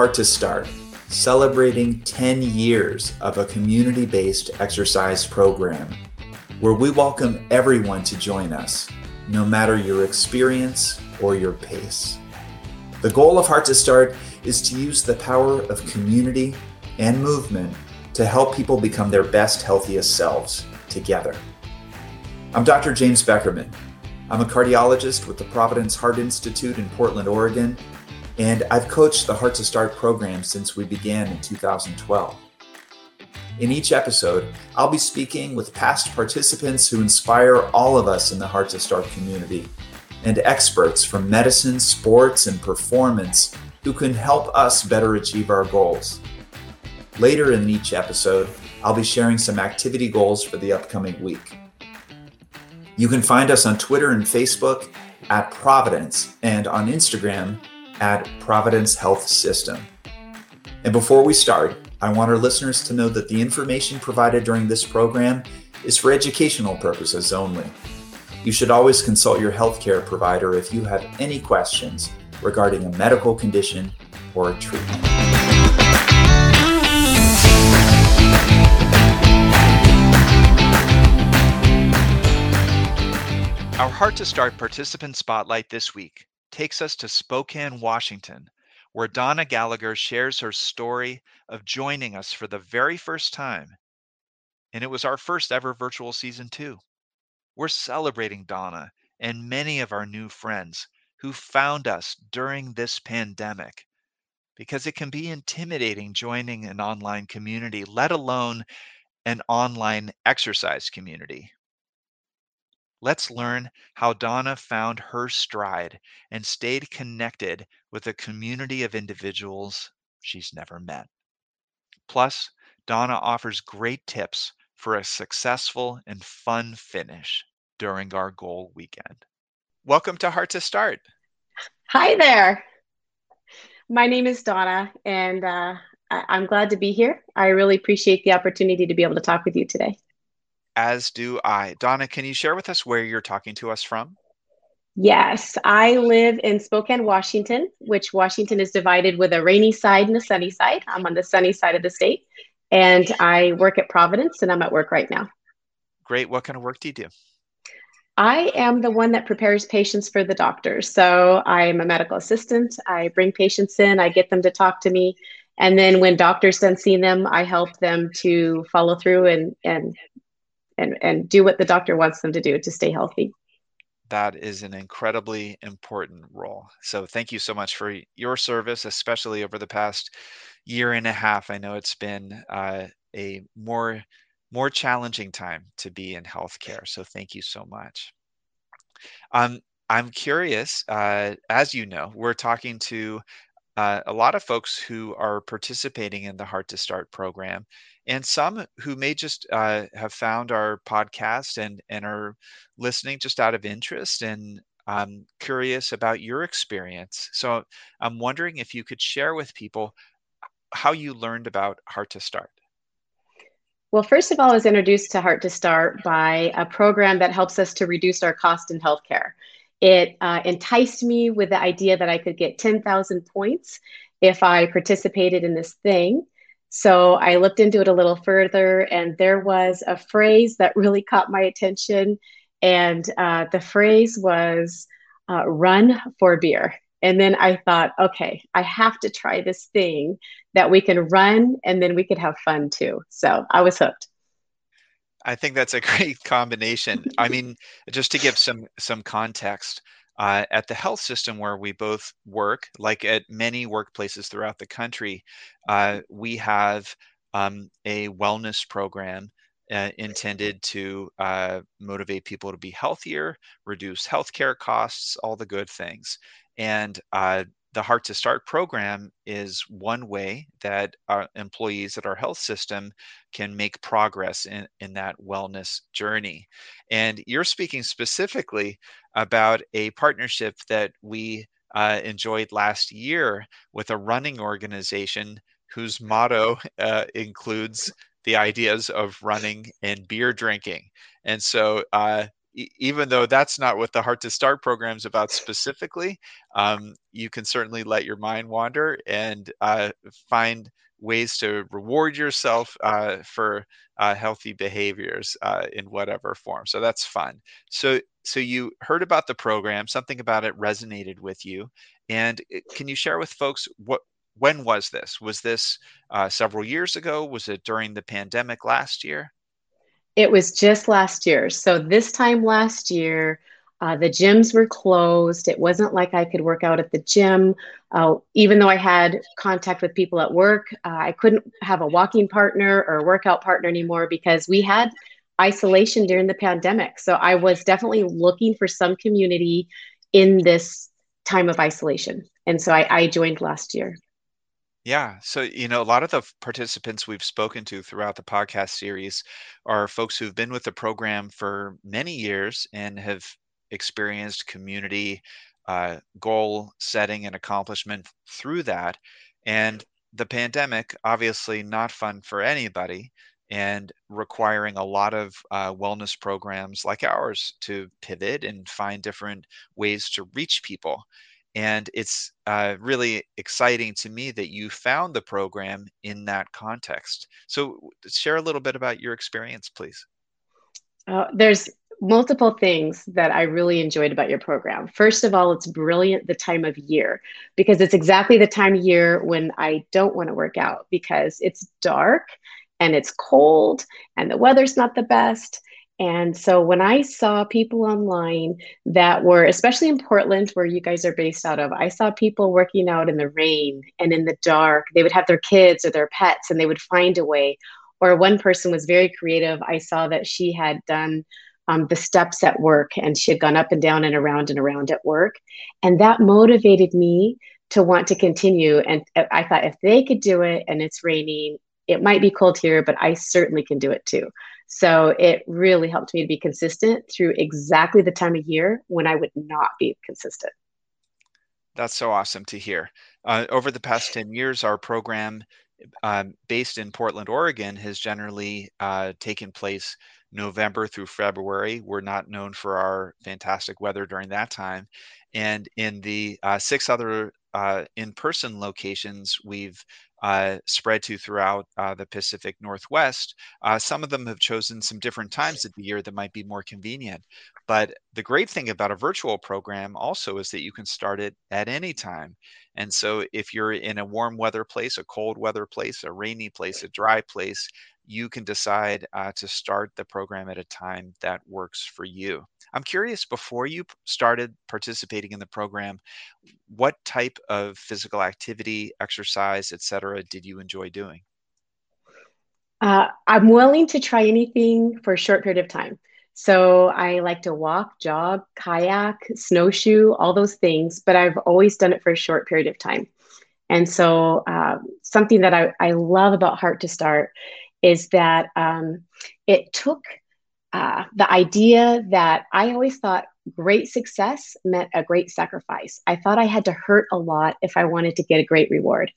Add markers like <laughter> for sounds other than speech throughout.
Heart to Start, celebrating 10 years of a community based exercise program where we welcome everyone to join us, no matter your experience or your pace. The goal of Heart to Start is to use the power of community and movement to help people become their best, healthiest selves together. I'm Dr. James Beckerman. I'm a cardiologist with the Providence Heart Institute in Portland, Oregon, and I've coached the Heart to Start program since we began in 2012. In each episode, I'll be speaking with past participants who inspire all of us in the Heart to Start community and experts from medicine, sports, and performance who can help us better achieve our goals. Later in each episode, I'll be sharing some activity goals for the upcoming week. You can find us on Twitter and Facebook at Providence and on Instagram at Providence Health System. And before we start, I want our listeners to know that the information provided during this program is for educational purposes only. You should always consult your healthcare provider if you have any questions regarding a medical condition or a treatment. Our Heart to Start participant spotlight this week takes us to Spokane, Washington, where Donna Gallagher shares her story of joining us for the very first time. And it was our first ever virtual season, too. We're celebrating Donna and many of our new friends who found us during this pandemic because it can be intimidating joining an online community, let alone an online exercise community. Let's learn how Donna found her stride and stayed connected with a community of individuals she's never met. Plus, Donna offers great tips for a successful and fun finish during our goal weekend. Welcome to Heart to Start. Hi there. My name is Donna, and uh, I- am glad to be here. I really appreciate the opportunity to be able to talk with you today. As do I. Donna, can you share with us where you're talking to us from? Yes, I live in Spokane, Washington, which Washington is divided with a rainy side and a sunny side. I'm on the sunny side of the state, and I work at Providence, and I'm at work right now. Great. What kind of work do you do? I am the one that prepares patients for the doctors. So I'm a medical assistant. I bring patients in, I get them to talk to me. And then when doctors then see them, I help them to follow through and, and and and do what the doctor wants them to do to stay healthy. That is an incredibly important role. So thank you so much for your service especially over the past year and a half. I know it's been uh, a more more challenging time to be in healthcare so thank you so much. Um, i'm curious uh, as you know we're talking to uh, a lot of folks who are participating in the Heart to Start program, and some who may just uh, have found our podcast and and are listening just out of interest and I'm curious about your experience. So I'm wondering if you could share with people how you learned about Heart to Start. Well, first of all, I was introduced to Heart to Start by a program that helps us to reduce our cost in healthcare. It uh, enticed me with the idea that I could get 10,000 points if I participated in this thing. So I looked into it a little further, and there was a phrase that really caught my attention. And uh, the phrase was uh, run for beer. And then I thought, okay, I have to try this thing that we can run and then we could have fun too. So I was hooked. I think that's a <laughs> great combination. I mean, just to give some some context, uh, at the health system where we both work, like at many workplaces throughout the country, uh, we have um, a wellness program uh, intended to uh, motivate people to be healthier, reduce healthcare costs, all the good things. And uh, the Heart to Start program is one way that our employees at our health system can make progress in, in that wellness journey. And you're speaking specifically about a partnership that we uh, enjoyed last year with a running organization whose motto uh, includes the ideas of running and beer drinking. And so uh, even though that's not what the Heart to Start program is about specifically, um, you can certainly let your mind wander and uh, find ways to reward yourself uh, for uh, healthy behaviors uh, in whatever form. So that's fun. So so you heard about the program, something about it resonated with you, and uh, can you share with folks what when was this? Was this uh, several years ago? Was it during the pandemic last year? It was just last year. So this time last year, uh, the gyms were closed. It wasn't like I could work out at the gym. Uh, even though I had contact with people at work, uh, I couldn't have a walking partner or a workout partner anymore because we had isolation during the pandemic. So I was definitely looking for some community in this time of isolation. And so I, I joined last year. Yeah. So, you know, a lot of the participants we've spoken to throughout the podcast series are folks who've been with the program for many years and have experienced community uh, goal setting and accomplishment through that. And the pandemic, obviously, not fun for anybody and requiring a lot of uh, wellness programs like ours to pivot and find different ways to reach people. And it's uh, really exciting to me that you found the program in that context. So, share a little bit about your experience, please. Uh, there's multiple things that I really enjoyed about your program. First of all, it's brilliant the time of year because it's exactly the time of year when I don't want to work out because it's dark and it's cold and the weather's not the best. And so when I saw people online that were, especially in Portland, where you guys are based out of, I saw people working out in the rain and in the dark. They would have their kids or their pets and they would find a way. Or one person was very creative. I saw that she had done um, the steps at work and she had gone up and down and around and around at work. And that motivated me to want to continue. And I thought if they could do it and it's raining, it might be cold here, but I certainly can do it too. So it really helped me to be consistent through exactly the time of year when I would not be consistent. That's so awesome to hear. Uh, over the past 10 years, our program um, based in Portland, Oregon, has generally uh, taken place November through February. We're not known for our fantastic weather during that time. And in the uh, six other uh, in person locations we've uh, spread to throughout uh, the Pacific Northwest. Some of them have chosen some different times of the year that might be more convenient. But the great thing about a virtual program also is that you can start it at any time. And so if you're in a warm weather place, a cold weather place, a rainy place, a dry place, you can decide uh, to start the program at a time that works for you. I'm curious, before you started participating in the program, what type of physical activity, exercise, etc., did you enjoy doing? Uh, I'm willing to try anything for a short period of time. So I like to walk, jog, kayak, snowshoe, all those things, but I've always done it for a short period of time. And so, uh, something that I, I love about Heart to Start is that um, it took uh, the idea that I always thought great success meant a great sacrifice. I thought I had to hurt a lot if I wanted to get a great reward.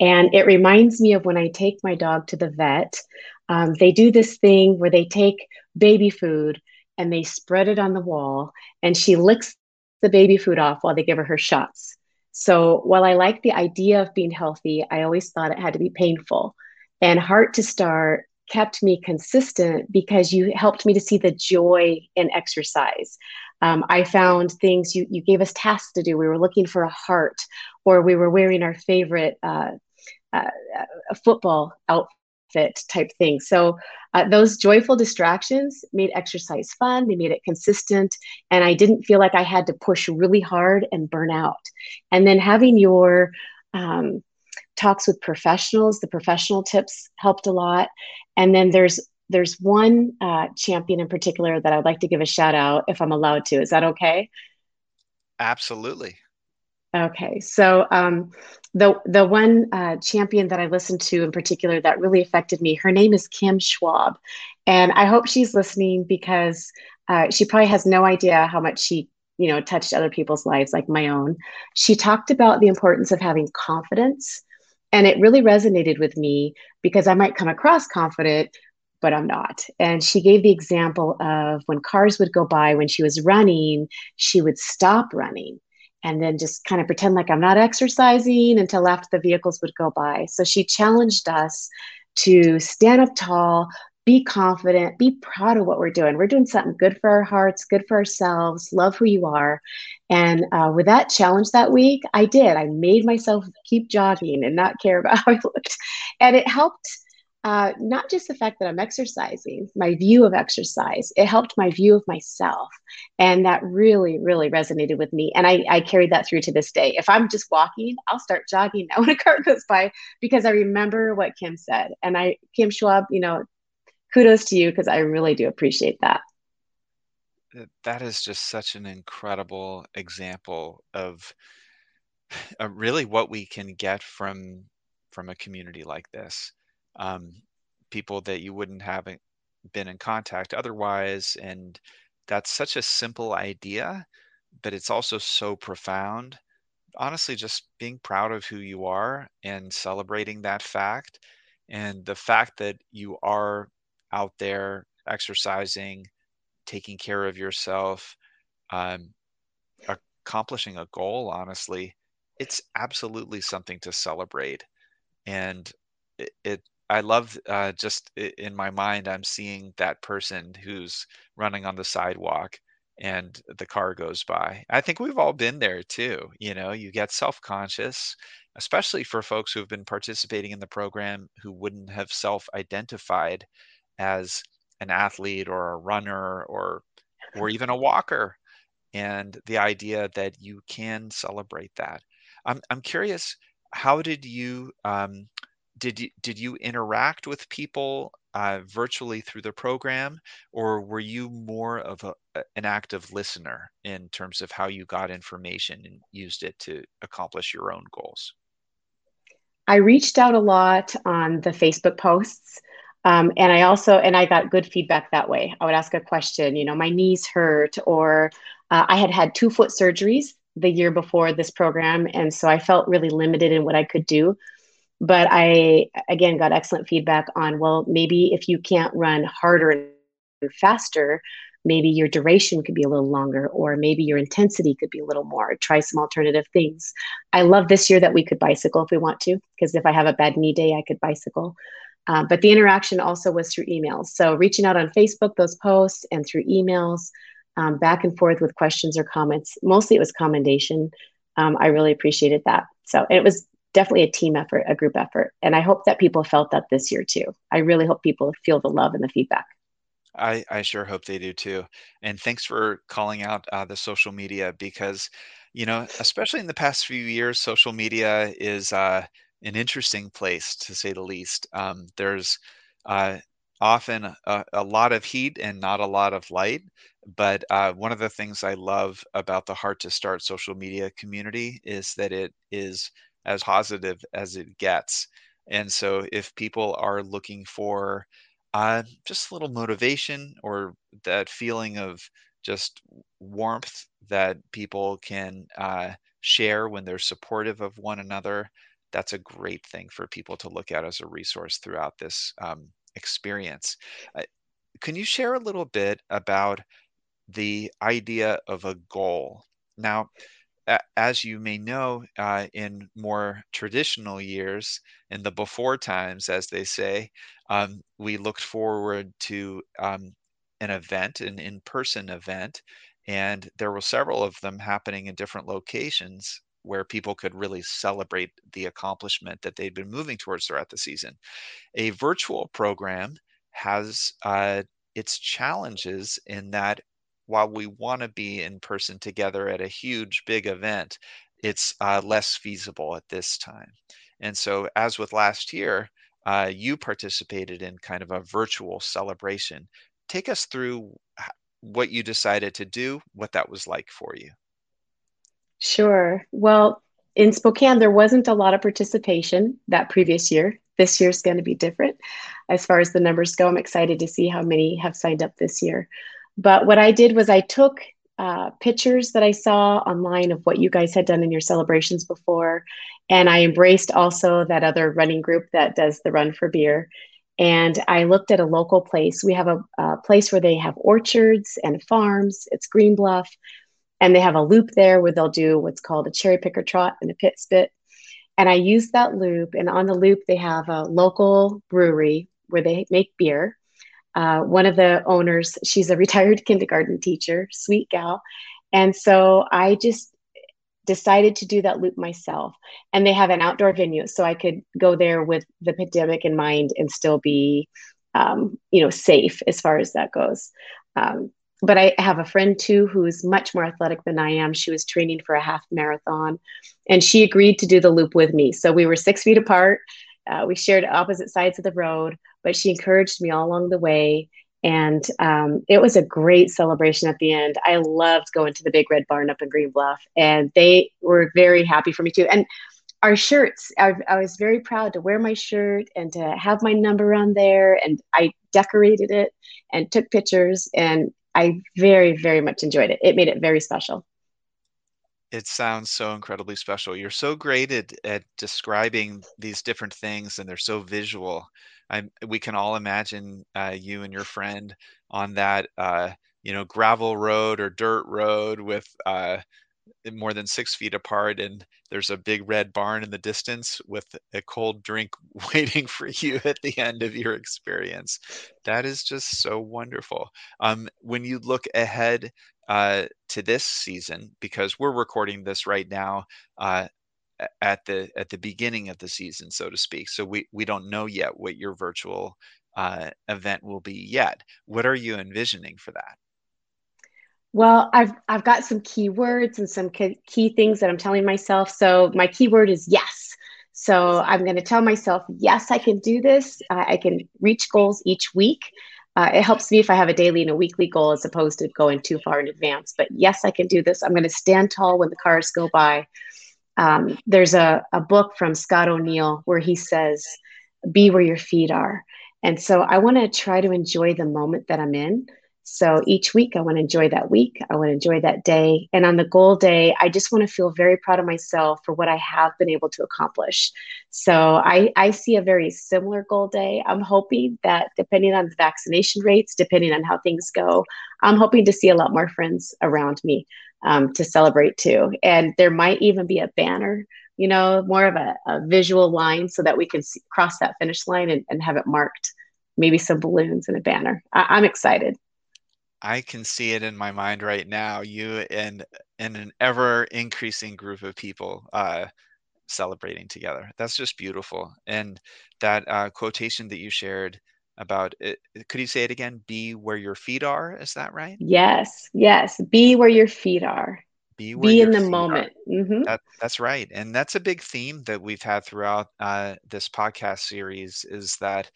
And it reminds me of when I take my dog to the vet. Um, they do this thing where they take baby food and they spread it on the wall, and she licks the baby food off while they give her her shots. So while I like the idea of being healthy, I always thought it had to be painful. And Heart to Start kept me consistent because you helped me to see the joy in exercise. Um, I found things you, you gave us tasks to do. We were looking for a heart, or we were wearing our favorite uh, uh, football outfit type thing. So uh, those joyful distractions made exercise fun. They made it consistent, and I didn't feel like I had to push really hard and burn out. And then having your um, talks with professionals. The professional tips helped a lot. And then there's there's one uh, champion in particular that I'd like to give a shout out if I'm allowed to. Is that okay? Absolutely. Okay, so um, the the one uh, champion that I listened to in particular that really affected me, her name is Kim Schwab, and I hope she's listening because uh, she probably has no idea how much she you know touched other people's lives like my own. She talked about the importance of having confidence and it really resonated with me because I might come across confident, but I'm not. And she gave the example of when cars would go by, when she was running, she would stop running and then just kind of pretend like I'm not exercising until after the vehicles would go by. So she challenged us to stand up tall, be confident, be proud of what we're doing. We're doing something good for our hearts, good for ourselves, love who you are. And uh, with that challenge that week, I did. I made myself keep jogging and not care <laughs> about how I looked. And it helped uh, not just the fact that I'm exercising, my view of exercise, it helped my view of myself. And that really, really resonated with me. And I, I carried that through to this day. If I'm just walking, I'll start jogging now when a car goes by because I remember what Kim said. And I, Kim Schwab, you know, kudos to you because I really do appreciate that. That is just such an incredible example of <sighs> uh, really what we can get from from a community like this um, people that you wouldn't have been in contact otherwise. And that's such a simple idea, but it's also so profound. Honestly, just being proud of who you are and celebrating that fact. And the fact that you are out there exercising, taking care of yourself, um, accomplishing a goal, honestly, it's absolutely something to celebrate. And it, it I love uh, just in my mind, I'm seeing that person who's running on the sidewalk and the car goes by. I think we've all been there too. You know, you get self conscious, especially for folks who have been participating in the program who wouldn't have self identified as an athlete or a runner or or even a walker and the idea that you can celebrate that i'm, I'm curious how did you um, did you did you interact with people uh, virtually through the program, or were you more of a, an active listener in terms of how you got information and used it to accomplish your own goals? I reached out a lot on the Facebook posts. Um, and I also, and I got good feedback that way. I would ask a question, you know, my knees hurt, or uh, I had had two foot surgeries the year before this program. And so I felt really limited in what I could do but I again got excellent feedback on well maybe if you can't run harder and faster maybe your duration could be a little longer or maybe your intensity could be a little more try some alternative things i love this year that we could bicycle if we want to because if i have a bad knee day i could bicycle uh, but the interaction also was through emails so reaching out on facebook those posts and through emails um, back and forth with questions or comments mostly it was commendation um, i really appreciated that so it was definitely a team effort, a group effort. And I hope that people felt that this year too. I really hope people feel the love and the feedback. I, I sure hope they do too. And thanks for calling out uh, the social media because, you know, especially in the past few years, social media is uh, an interesting place to say the least. Um, there's uh, often a, a, lot of heat and not a lot of light. But uh, one of the things I love about the Heart to Start social media community is that it is as positive as it gets. And so if people are looking for uh, just a little motivation or that feeling of just warmth that people can uh, share when they're supportive of one another, that's a great thing for people to look at as a resource throughout this um, experience. Uh, can you share a little bit about the idea of a goal? Now, as you may know, uh, in more traditional years, in the before times, as they say, um, we looked forward to um, an event, an in person event, and there were several of them happening in different locations where people could really celebrate the accomplishment that they'd been moving towards throughout the season. A virtual program has uh, its challenges in that while we want to be in person together at a huge, big event, it's uh, less feasible at this time. And so, as with last year, uh, you participated in kind of a virtual celebration. Take us through what you decided to do, what that was like for you. Sure. Well, in Spokane, there wasn't a lot of participation that previous year. This year's going to be different as far as the numbers go. I'm excited to see how many have signed up this year. But what I did was I took uh, pictures that I saw online of what you guys had done in your celebrations before. And I embraced also that other running group that does the run for beer. And I looked at a local place. We have a, a place where they have orchards and farms. It's Green Bluff. And they have a loop there where they'll do what's called a cherry picker trot and a pit spit. And I used that loop. And on the loop, they have a local brewery where they make beer. Uh, one of the owners, she's a <laughs> retired kindergarten teacher, sweet gal. And so I just decided to do that loop myself. And they have an outdoor venue, so I could go there with the pandemic in mind and still be, um, you know, safe as far as that goes. Um, but I have a friend too who's much more athletic than I am. She was training for a half marathon, and she agreed to do the loop with me. So we were six feet apart. Uh, we shared opposite sides of the road, but she encouraged me all along the way. And um, it was a great celebration at the end. I loved going to the Big Red Barn up in Green Bluff, and they were very happy for me too. And our shirts, I, I, was very proud to wear my shirt and to have my number on there. And I decorated it and took pictures, and I very, very much enjoyed it. It made it very special. It sounds so incredibly special. You're so great at, at describing these different things, and they're so visual. I, we can all imagine uh, you and your friend on that, uh, you know, gravel road or dirt road with uh, more than six feet apart, and there's a big red barn in the distance with a cold drink <laughs> waiting for you at the end of your experience. That is just so wonderful. Um, when you look ahead uh, to this season, because we're recording this right now uh, at the at the beginning of the season, so to speak. So we we don't know yet what your virtual uh, event will be yet. What are you envisioning for that? Well, I've I've got some keywords and some key things that I'm telling myself. So my keyword is yes. So I'm going to tell myself, yes, I can do this. Uh, I can reach goals each week. Uh, it helps me if I have a daily and a weekly goal as opposed to going too far in advance. But yes, I can do this. I'm going to stand tall when the cars go by. Um, there's a, a book from Scott O'Neill where he says, be where your feet are. And so I want to try to enjoy the moment that I'm in. So each week, I want to enjoy that week. I want to enjoy that day. And on the goal day, I just want to feel very proud of myself for what I have been able to accomplish. So I, I see a very similar goal day. I'm hoping that depending on the vaccination rates, depending on how things go, I'm hoping to see a lot more friends around me um, to celebrate too. And there might even be a banner, you know, more of a, a visual line so that we can see, cross that finish line and, and have it marked, maybe some balloons and a banner. I, I'm excited. I can see it in my mind right now. You and and an ever increasing group of people uh, celebrating together. That's just beautiful. And that uh, quotation that you shared about it, could you say it again? Be where your feet are. Is that right? Yes. Yes. Be where your feet are. Be, Be in the moment. Mm-hmm. That, that's right. And that's a big theme that we've had throughout uh, this podcast series is that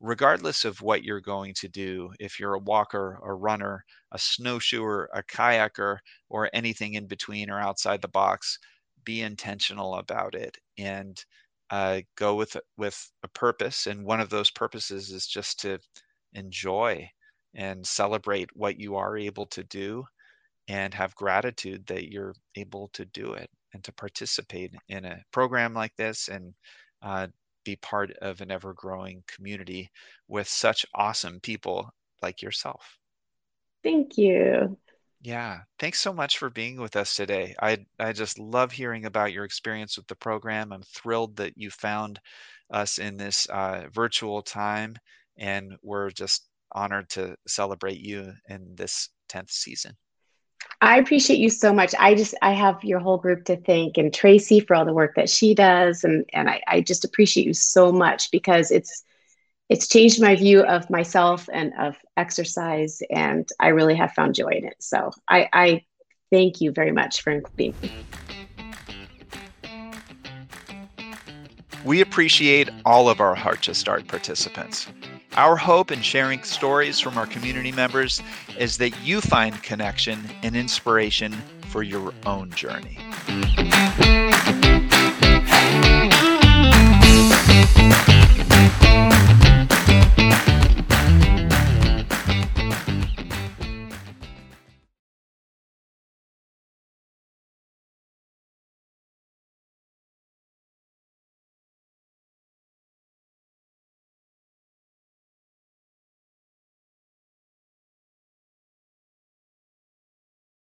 regardless of what you're going to do, if you're a walker, a runner, a snowshoer, a kayaker, or anything in between or outside the box, be intentional about it and uh, go with with a purpose. And one of those purposes is just to enjoy and celebrate what you are able to do and have gratitude that you're able to do it and to participate in a program like this and uh, be part of an ever growing community with such awesome people like yourself. Thank you. Yeah, thanks so much for being with us today. I I just love hearing about your experience with the program. I'm thrilled that you found us in this uh, virtual time, and we're just honored to celebrate you in this 10th season. I appreciate you so much. I just I have your whole group to thank and Tracy for all the work that she does and and I, I just appreciate you so much because it's it's changed my view of myself and of exercise and I really have found joy in it. So I, I thank you very much for including me. We appreciate all of our Heart to Start participants. Our hope in sharing stories from our community members is that you find connection and inspiration for your own journey.